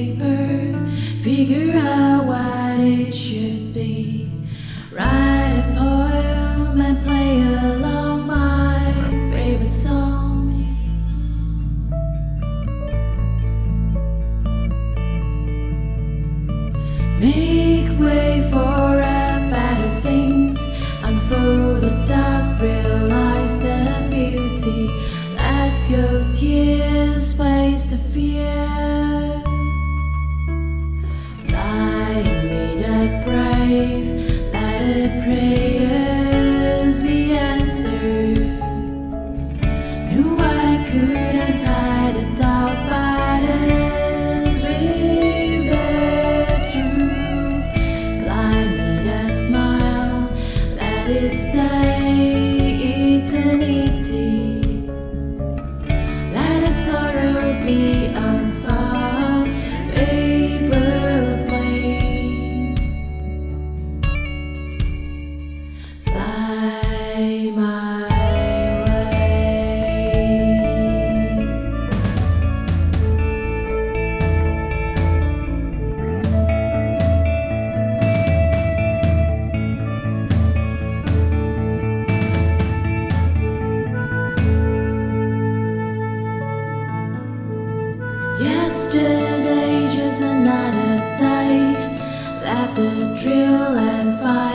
paper, figure out what it should be. Write a poem and play along my favorite song. Make way for a better things, unfold the top, realize the beauty, let go tears. Yesterday, just another day. Left the drill and find